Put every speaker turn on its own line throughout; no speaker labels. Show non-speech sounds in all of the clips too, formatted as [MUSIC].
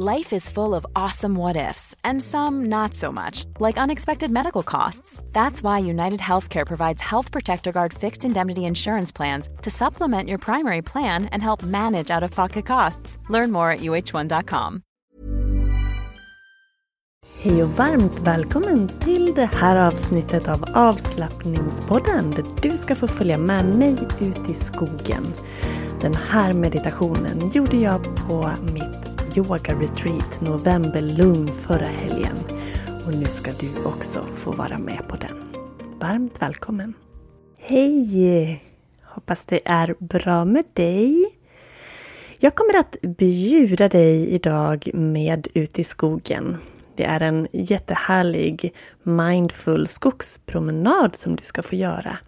Life is full of awesome what ifs, and some not so much, like unexpected medical costs. That's why United Healthcare provides Health Protector Guard fixed indemnity insurance plans to supplement your primary plan and help manage out of pocket costs. Learn more at uh1.com.
Hej och varmt välkommen till det här avsnittet av avslappningspodden där du ska få följa med mig ut i skogen. Den här meditationen gjorde jag på mitt yoga-retreat November Lugn förra helgen. Och nu ska du också få vara med på den. Varmt välkommen! Hej! Hoppas det är bra med dig. Jag kommer att bjuda dig idag med ut i skogen. Det är en jättehärlig mindful skogspromenad som du ska få göra.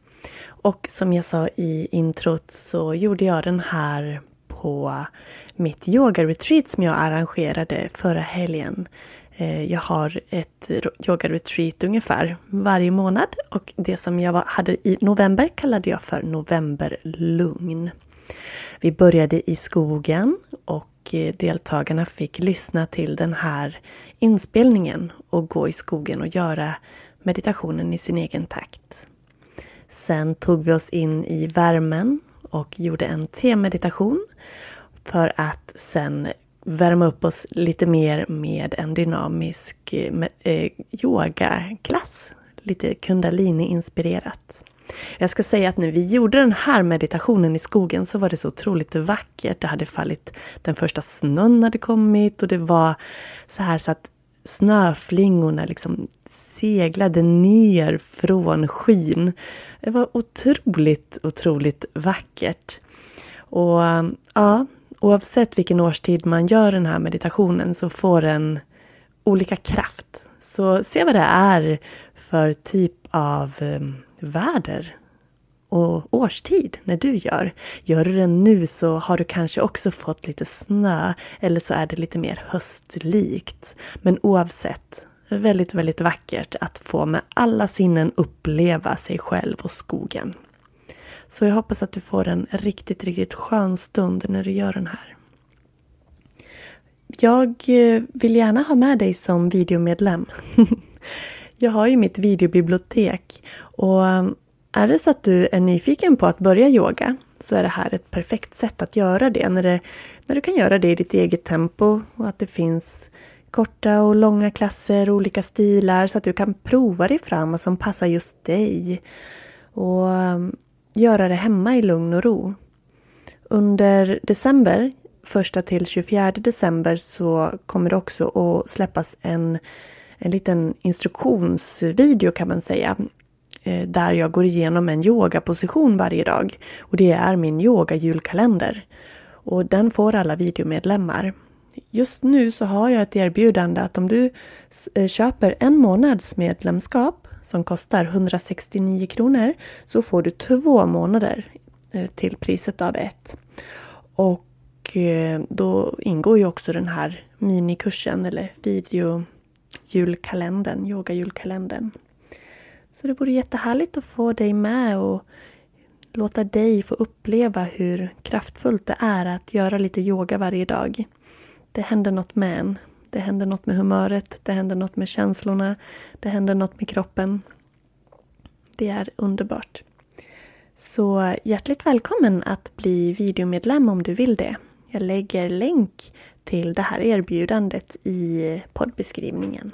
Och som jag sa i introt så gjorde jag den här på mitt yoga-retreat som jag arrangerade förra helgen. Eh, jag har ett yoga-retreat ungefär varje månad och det som jag hade i november kallade jag för Novemberlugn. Vi började i skogen och eh, deltagarna fick lyssna till den här inspelningen och gå i skogen och göra meditationen i sin egen takt. Sen tog vi oss in i värmen och gjorde en temeditation för att sen värma upp oss lite mer med en dynamisk eh, yogaklass. Lite kundalini-inspirerat. Jag ska säga att när vi gjorde den här meditationen i skogen så var det så otroligt vackert. Det hade fallit, den första snön hade kommit och det var så här så att snöflingorna liksom seglade ner från skyn. Det var otroligt, otroligt vackert. Och um, ja, oavsett vilken årstid man gör den här meditationen så får den olika kraft. Så se vad det är för typ av um, väder och årstid när du gör. Gör du den nu så har du kanske också fått lite snö eller så är det lite mer höstlikt. Men oavsett, väldigt, väldigt vackert att få med alla sinnen uppleva sig själv och skogen. Så jag hoppas att du får en riktigt, riktigt skön stund när du gör den här. Jag eh, vill gärna ha med dig som videomedlem. [LAUGHS] Jag har ju mitt videobibliotek och är det så att du är nyfiken på att börja yoga så är det här ett perfekt sätt att göra det. När, det, när du kan göra det i ditt eget tempo och att det finns korta och långa klasser, olika stilar så att du kan prova dig fram vad som passar just dig. Och um, göra det hemma i lugn och ro. Under december, 1 till 24 december, så kommer det också att släppas en, en liten instruktionsvideo kan man säga Eh, där jag går igenom en yogaposition varje dag. Och det är min yoga-julkalender. Och den får alla videomedlemmar. Just nu så har jag ett erbjudande att om du eh, köper en månads medlemskap som kostar 169 kronor så får du två månader eh, till priset av ett. Och då ingår ju också den här minikursen eller videojulkalendern, yoga-julkalendern. Så det vore jättehärligt att få dig med och låta dig få uppleva hur kraftfullt det är att göra lite yoga varje dag. Det händer något med en. Det händer något med humöret, det händer något med känslorna, det händer något med kroppen. Det är underbart. Så hjärtligt välkommen att bli videomedlem om du vill det. Jag lägger länk till det här erbjudandet i poddbeskrivningen.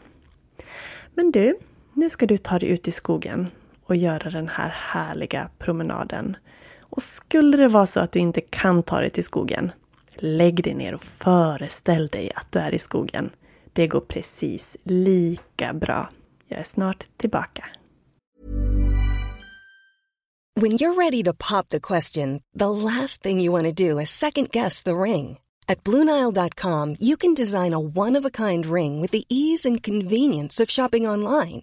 Men du, nu ska du ta dig ut i skogen och göra den här härliga promenaden. Och skulle det vara så att du inte kan ta dig till skogen, lägg dig ner och föreställ dig att du är i skogen. Det går precis lika bra. Jag är snart tillbaka.
When you're ready to pop the question, the last thing you want to do is second guess the ring. At BlueNile.com you can design a one-of-a-kind ring with the ease and convenience of shopping online.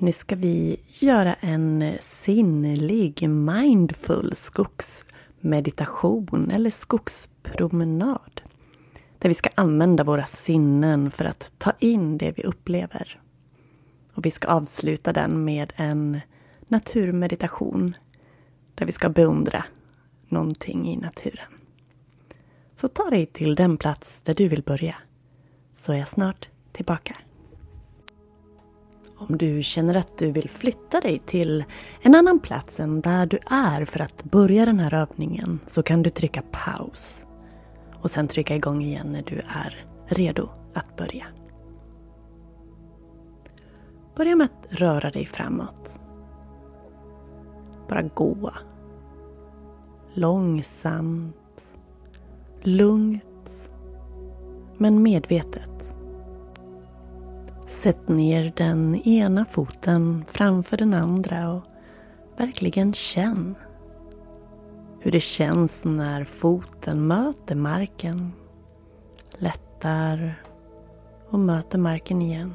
Nu ska vi göra en sinnlig mindful skogsmeditation eller skogspromenad. Där vi ska använda våra sinnen för att ta in det vi upplever. Och vi ska avsluta den med en naturmeditation där vi ska beundra någonting i naturen. Så ta dig till den plats där du vill börja. Så är jag snart tillbaka. Om du känner att du vill flytta dig till en annan plats än där du är för att börja den här övningen så kan du trycka paus. Och sen trycka igång igen när du är redo att börja. Börja med att röra dig framåt. Bara gå. Långsamt. Lugnt. Men medvetet. Sätt ner den ena foten framför den andra och verkligen känn hur det känns när foten möter marken. Lättar och möter marken igen.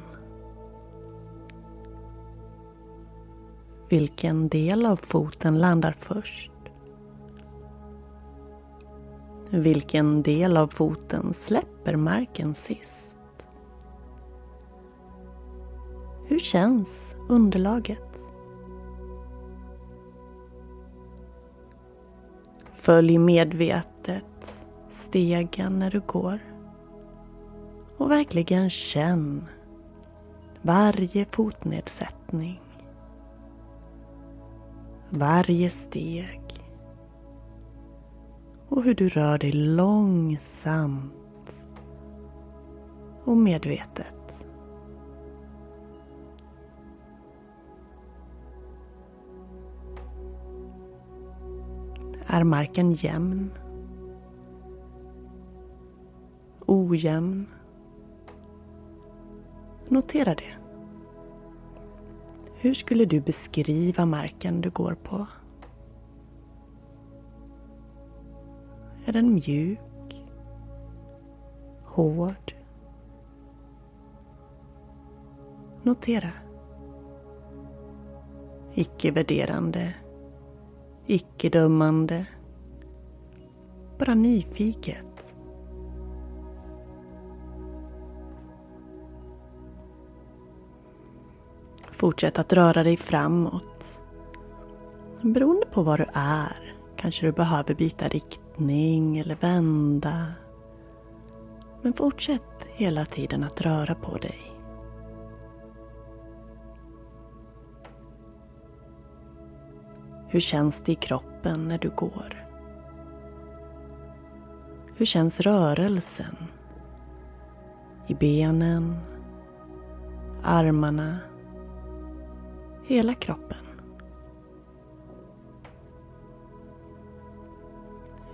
Vilken del av foten landar först? Vilken del av foten släpper marken sist? Hur känns underlaget? Följ medvetet stegen när du går. Och verkligen känn varje fotnedsättning. Varje steg. Och hur du rör dig långsamt och medvetet. Är marken jämn? Ojämn? Notera det. Hur skulle du beskriva marken du går på? Är den mjuk? Hård? Notera. Icke-värderande icke-dömande. Bara nyfiket. Fortsätt att röra dig framåt. Beroende på var du är kanske du behöver byta riktning eller vända. Men fortsätt hela tiden att röra på dig. Hur känns det i kroppen när du går? Hur känns rörelsen? I benen, armarna, hela kroppen.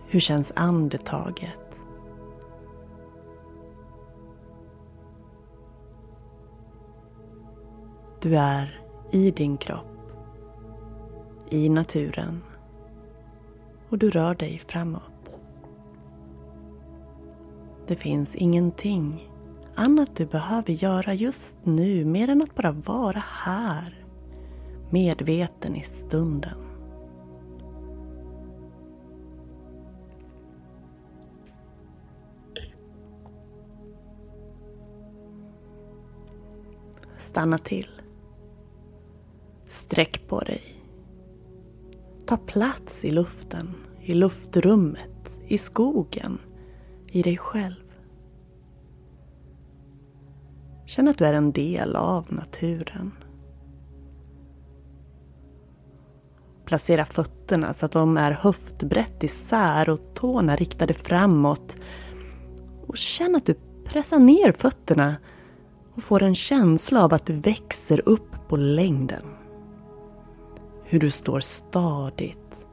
Hur känns andetaget? Du är i din kropp, i naturen och du rör dig framåt. Det finns ingenting annat du behöver göra just nu mer än att bara vara här, medveten i stunden. Stanna till. Sträck på dig. Ta plats i luften, i luftrummet, i skogen, i dig själv. Känn att du är en del av naturen. Placera fötterna så att de är höftbrett isär och tårna riktade framåt. Och känn att du pressar ner fötterna och får en känsla av att du växer upp på längden. Hur du står stadigt,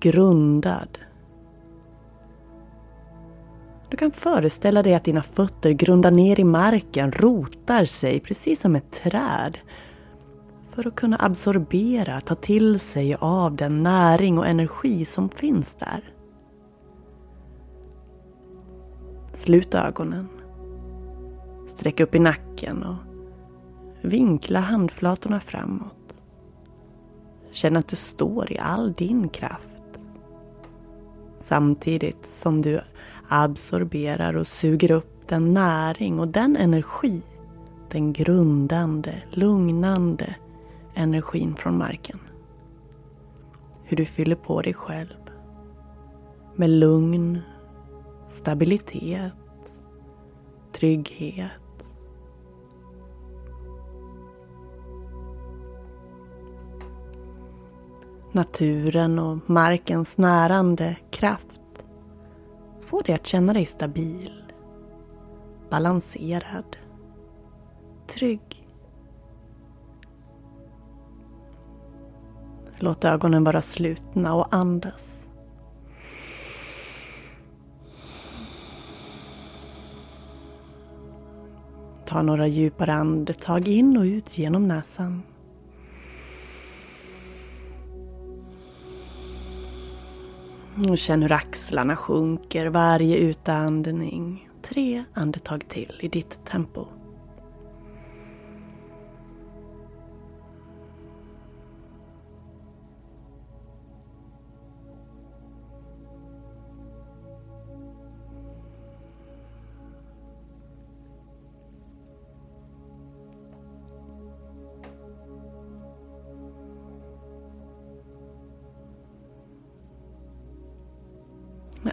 grundad. Du kan föreställa dig att dina fötter grundar ner i marken, rotar sig precis som ett träd. För att kunna absorbera, ta till sig av den näring och energi som finns där. Slut ögonen. Sträck upp i nacken och vinkla handflatorna framåt. Känn att du står i all din kraft. Samtidigt som du absorberar och suger upp den näring och den energi, den grundande, lugnande energin från marken. Hur du fyller på dig själv med lugn, stabilitet, trygghet naturen och markens närande kraft får dig att känna dig stabil, balanserad, trygg. Låt ögonen vara slutna och andas. Ta några djupare andetag in och ut genom näsan. Mm, och känn hur axlarna sjunker varje utandning. Tre andetag till i ditt tempo.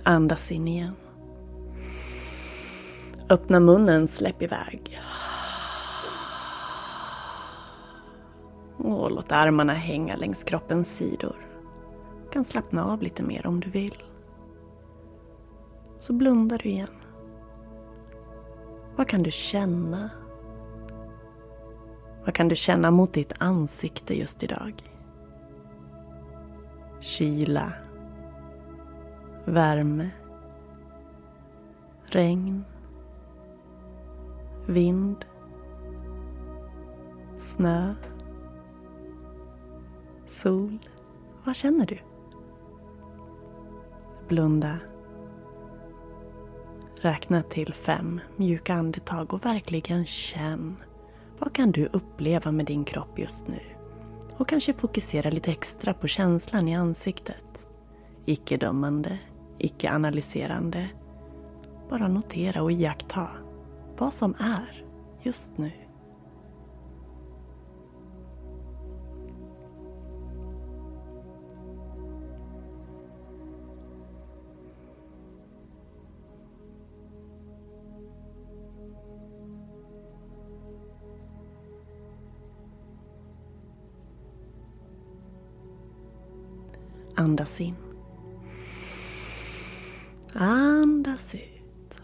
Andas in igen. Öppna munnen, släpp iväg. Och låt armarna hänga längs kroppens sidor. Du kan slappna av lite mer om du vill. Så blundar du igen. Vad kan du känna? Vad kan du känna mot ditt ansikte just idag? Kyla värme, regn, vind, snö, sol. Vad känner du? Blunda. Räkna till fem mjuka andetag och verkligen känn. Vad kan du uppleva med din kropp just nu? Och kanske fokusera lite extra på känslan i ansiktet. Icke-dömande. Icke-analyserande, Bara notera och iaktta vad som är just nu. Andas in. Andas ut.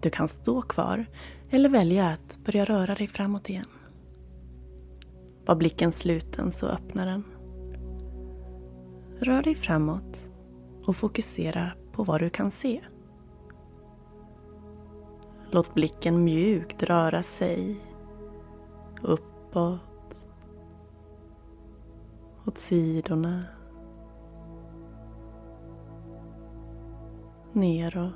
Du kan stå kvar eller välja att börja röra dig framåt igen. Var blicken sluten så öppnar den. Rör dig framåt och fokusera på vad du kan se. Låt blicken mjukt röra sig uppåt, åt sidorna, neråt.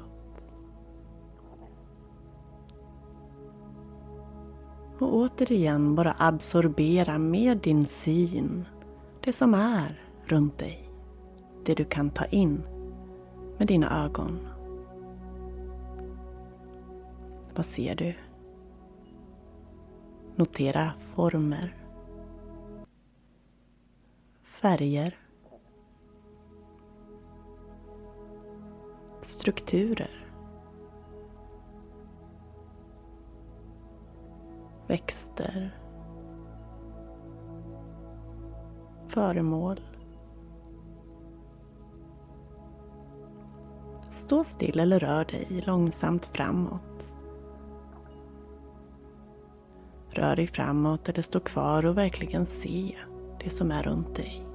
Och återigen bara absorbera med din syn det som är runt dig. Det du kan ta in med dina ögon. Vad ser du? Notera former. Färger. Strukturer. Växter. Föremål. Stå still eller rör dig långsamt framåt. Rör dig framåt eller stå kvar och verkligen se det som är runt dig.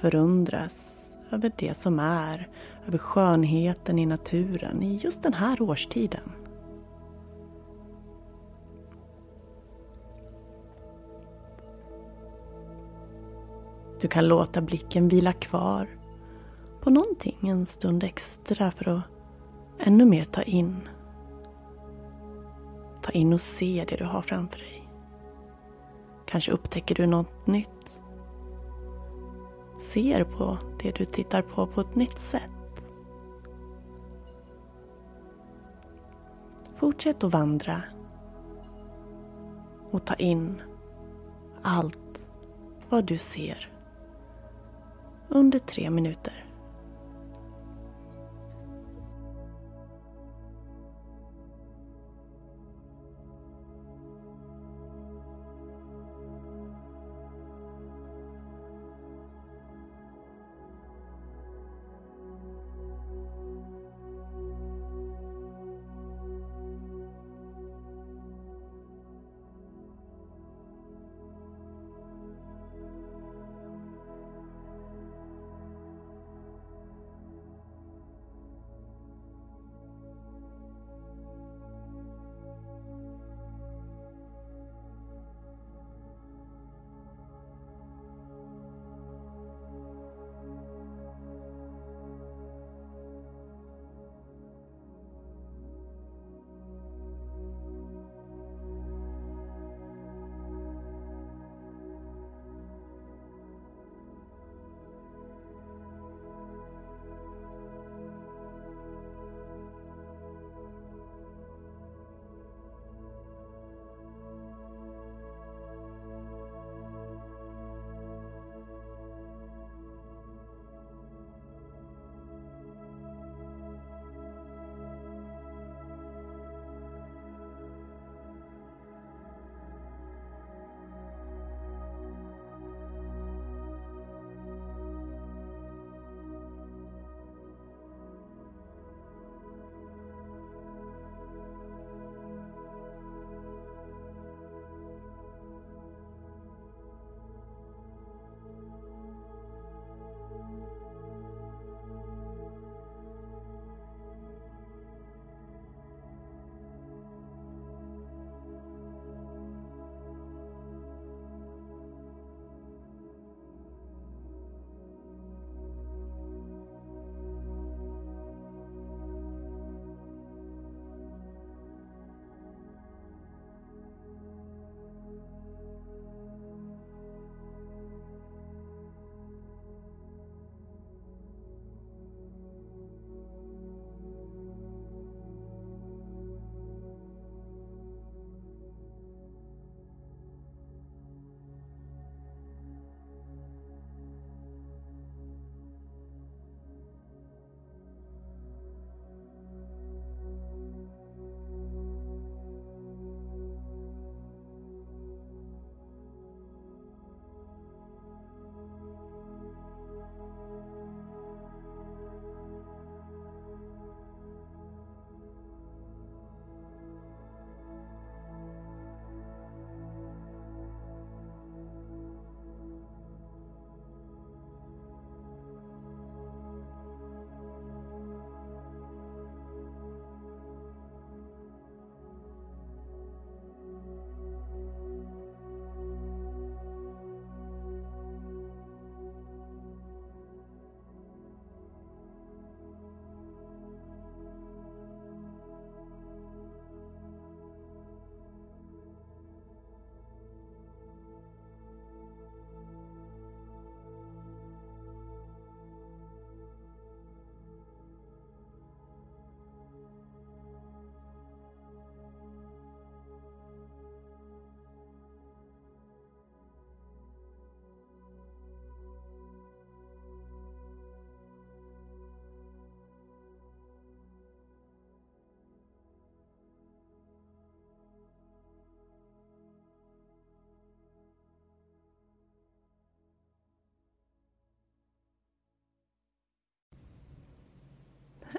Förundras över det som är, över skönheten i naturen i just den här årstiden. Du kan låta blicken vila kvar på någonting en stund extra för att ännu mer ta in. Ta in och se det du har framför dig. Kanske upptäcker du något nytt. Ser på det du tittar på på ett nytt sätt. Fortsätt att vandra och ta in allt vad du ser under tre minuter.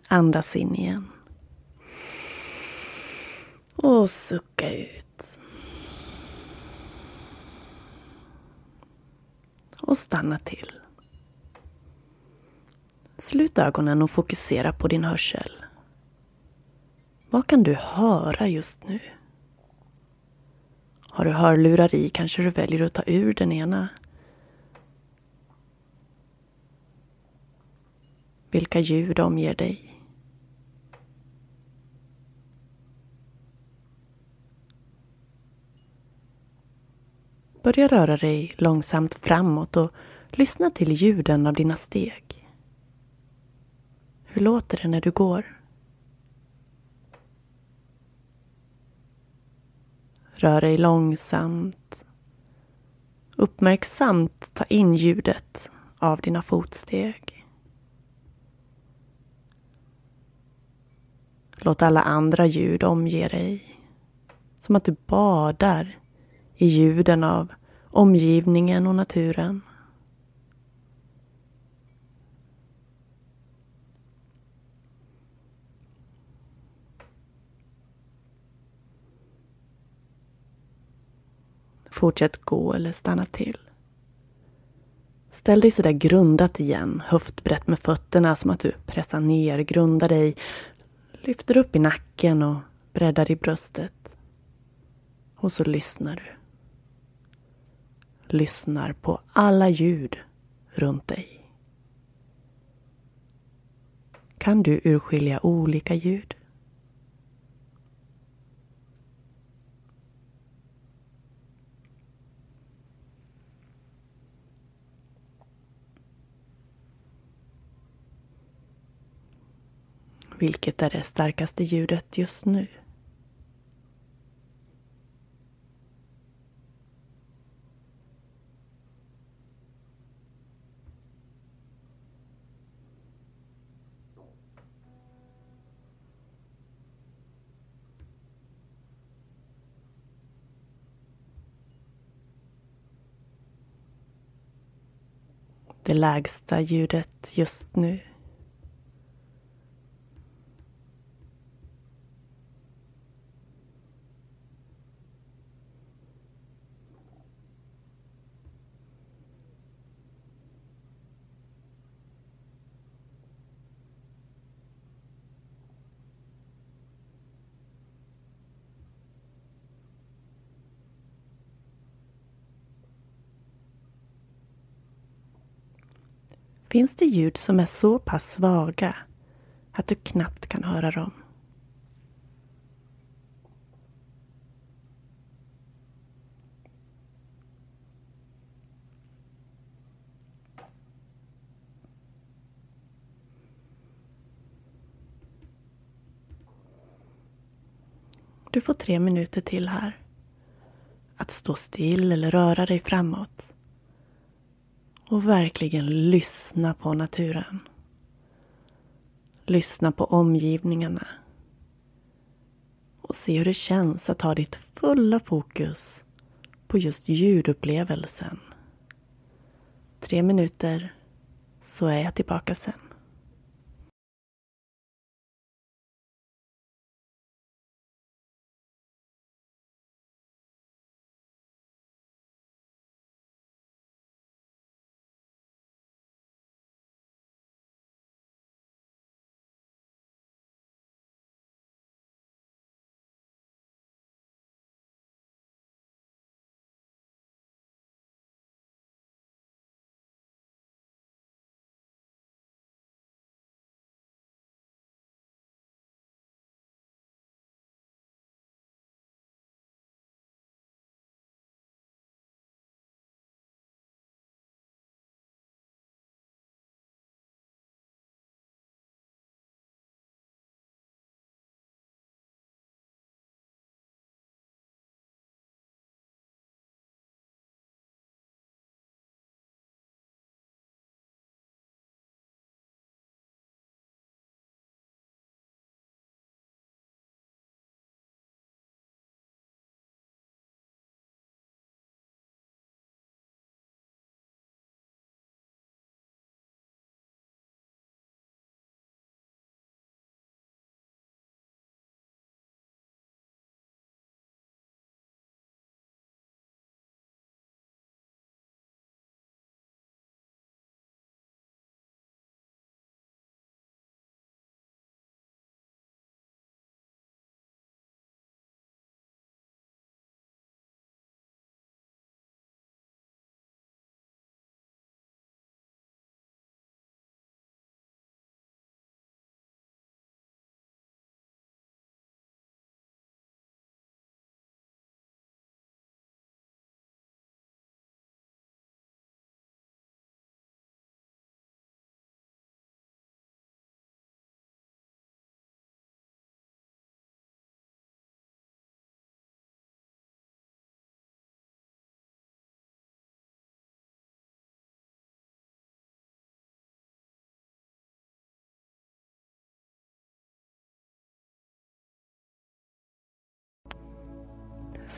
Andas in igen. Och sucka ut. Och stanna till. Slut ögonen och fokusera på din hörsel. Vad kan du höra just nu? Har du hörlurar i kanske du väljer att ta ur den ena. Vilka ljud omger dig? Börja röra dig långsamt framåt och lyssna till ljuden av dina steg. Hur låter det när du går? Rör dig långsamt. Uppmärksamt ta in ljudet av dina fotsteg. Låt alla andra ljud omge dig. Som att du badar i ljuden av omgivningen och naturen. Fortsätt gå eller stanna till. Ställ dig sådär grundat igen, höftbrett med fötterna som att du pressar ner, grundar dig, lyfter upp i nacken och breddar i bröstet. Och så lyssnar du. Lyssnar på alla ljud runt dig. Kan du urskilja olika ljud? Vilket är det starkaste ljudet just nu? Det lägsta ljudet just nu. Finns det ljud som är så pass svaga att du knappt kan höra dem? Du får tre minuter till här. Att stå still eller röra dig framåt. Och verkligen lyssna på naturen. Lyssna på omgivningarna. Och se hur det känns att ha ditt fulla fokus på just ljudupplevelsen. Tre minuter, så är jag tillbaka sen.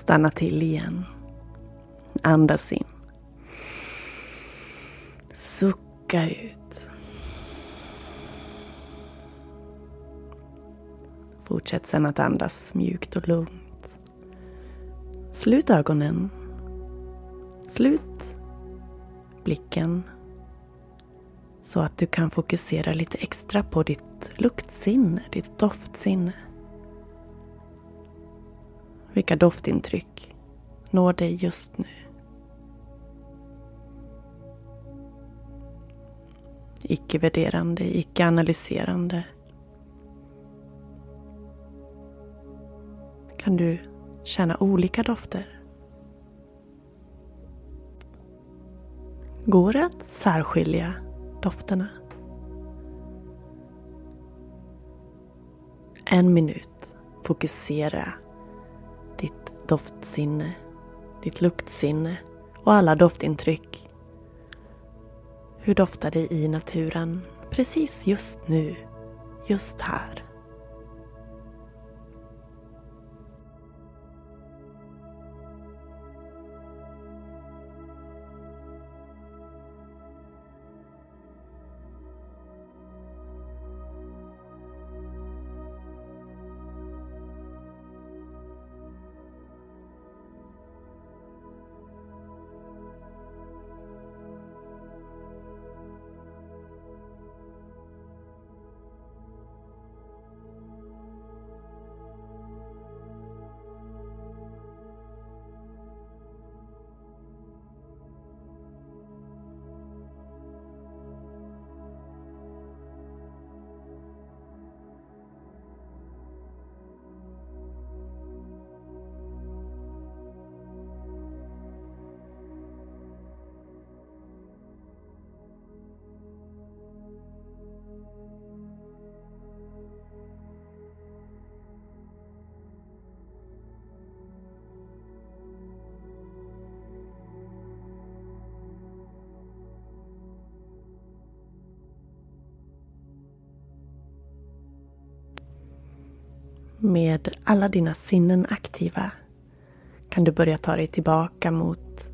Stanna till igen. Andas in. Sucka ut. Fortsätt sedan att andas mjukt och lugnt. Slut ögonen. Slut blicken. Så att du kan fokusera lite extra på ditt luktsinne, ditt doftsinne. Vilka doftintryck når dig just nu? Icke-värderande, icke-analyserande. Kan du känna olika dofter? Går det att särskilja dofterna? En minut. Fokusera doftsinne, ditt luktsinne och alla doftintryck. Hur doftar det i naturen precis just nu, just här? Med alla dina sinnen aktiva kan du börja ta dig tillbaka mot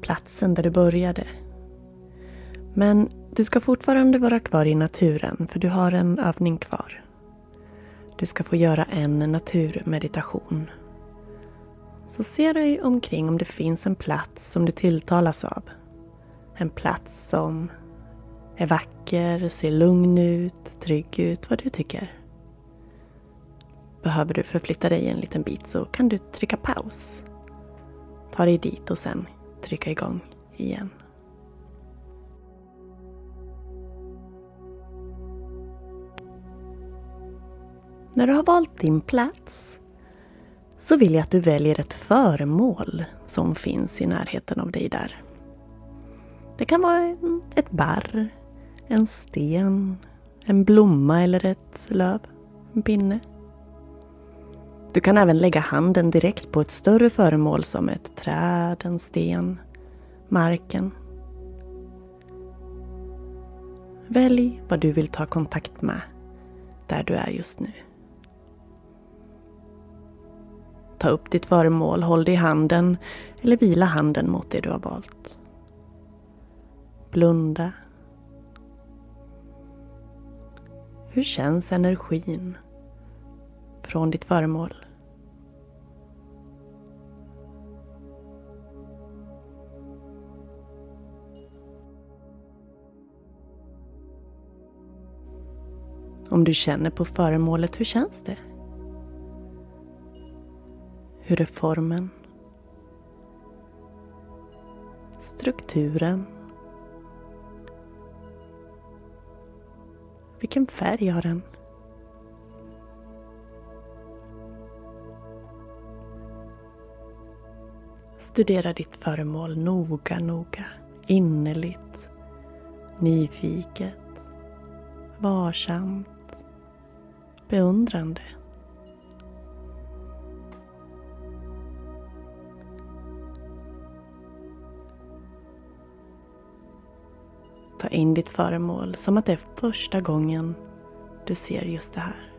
platsen där du började. Men du ska fortfarande vara kvar i naturen för du har en övning kvar. Du ska få göra en naturmeditation. Så se dig omkring om det finns en plats som du tilltalas av. En plats som är vacker, ser lugn ut, trygg ut, vad du tycker. Behöver du förflytta dig en liten bit så kan du trycka paus. Ta dig dit och sen trycka igång igen. När du har valt din plats så vill jag att du väljer ett föremål som finns i närheten av dig där. Det kan vara ett barr, en sten, en blomma eller ett löv, en pinne. Du kan även lägga handen direkt på ett större föremål som ett träd, en sten, marken. Välj vad du vill ta kontakt med där du är just nu. Ta upp ditt föremål, håll det i handen eller vila handen mot det du har valt. Blunda. Hur känns energin från ditt föremål? Om du känner på föremålet, hur känns det? Hur är formen? Strukturen? Vilken färg har den? Studera ditt föremål noga, noga, innerligt, nyfiket, varsamt, beundrande. Ta in ditt föremål som att det är första gången du ser just det här.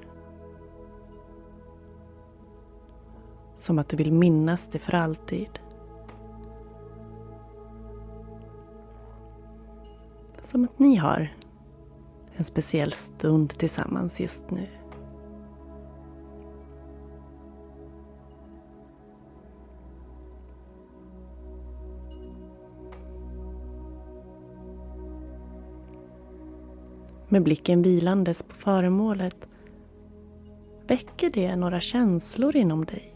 Som att du vill minnas det för alltid. Som att ni har en speciell stund tillsammans just nu. Med blicken vilandes på föremålet väcker det några känslor inom dig.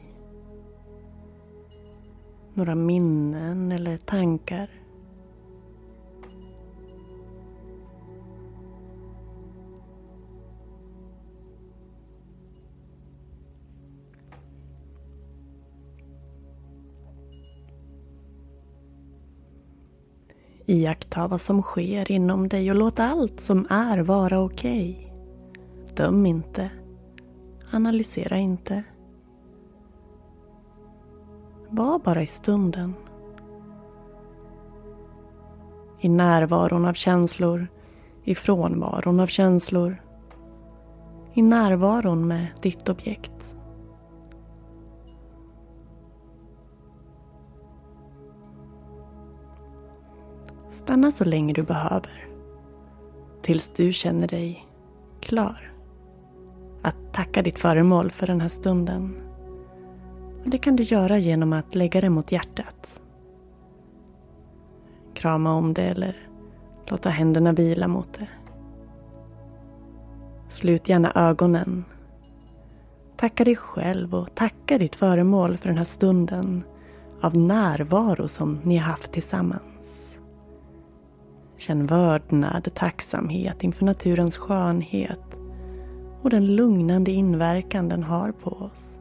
Några minnen eller tankar. Iaktta vad som sker inom dig och låt allt som är vara okej. Okay. Döm inte. Analysera inte. Var bara i stunden. I närvaron av känslor, i frånvaron av känslor. I närvaron med ditt objekt. Stanna så länge du behöver. Tills du känner dig klar. Att tacka ditt föremål för den här stunden. Och det kan du göra genom att lägga det mot hjärtat. Krama om det eller låta händerna vila mot det. Slut gärna ögonen. Tacka dig själv och tacka ditt föremål för den här stunden av närvaro som ni har haft tillsammans. Känn vördnad, tacksamhet inför naturens skönhet och den lugnande inverkan den har på oss.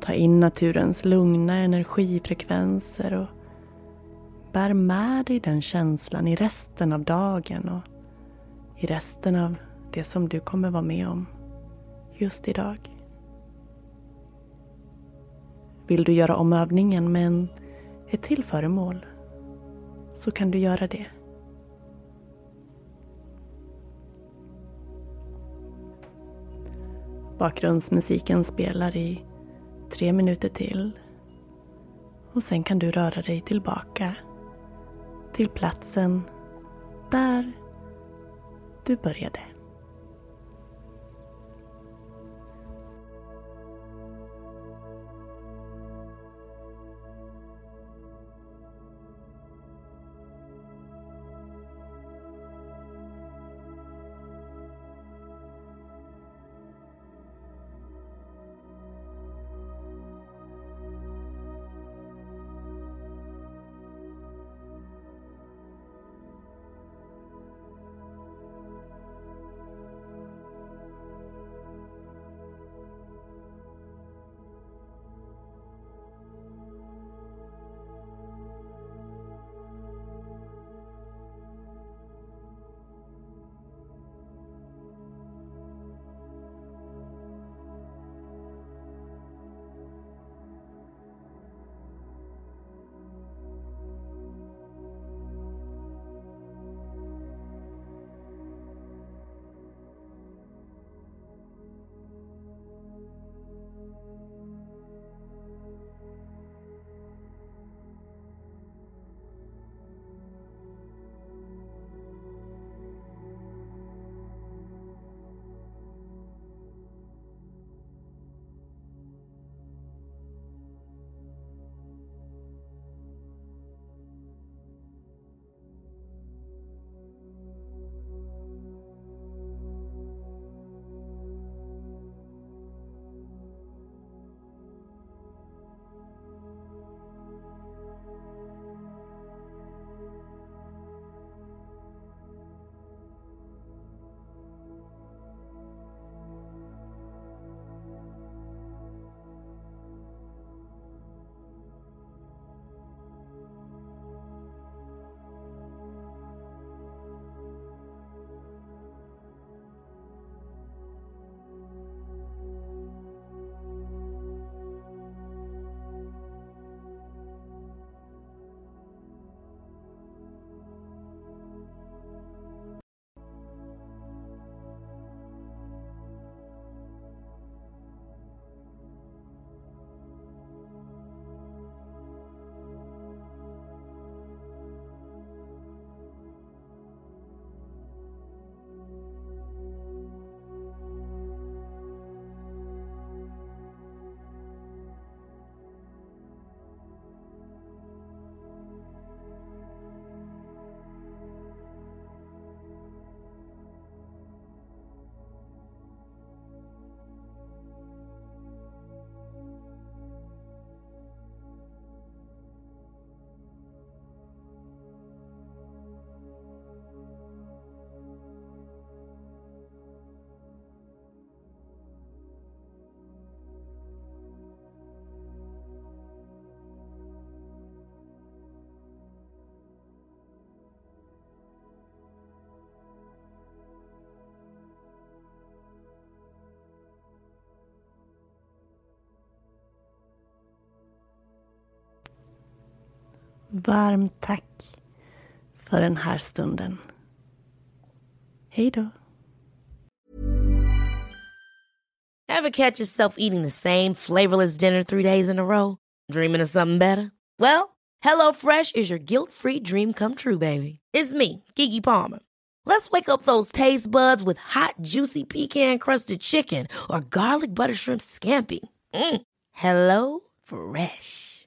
Ta in naturens lugna energifrekvenser och bär med dig den känslan i resten av dagen och i resten av det som du kommer vara med om just idag. Vill du göra om övningen med en ett till föremål så kan du göra det. Bakgrundsmusiken spelar i tre minuter till och sen kan du röra dig tillbaka till platsen där du började. Varmt tack för den här stunden. Hej då.
Ever catch yourself eating the same flavorless dinner three days in a row? Dreaming of something better? Well, hello fresh is your guilt-free dream come true, baby. It's me, Gigi Palmer. Let's wake up those taste buds with hot, juicy pecan-crusted chicken or garlic butter shrimp scampi. Mm. Hello Fresh.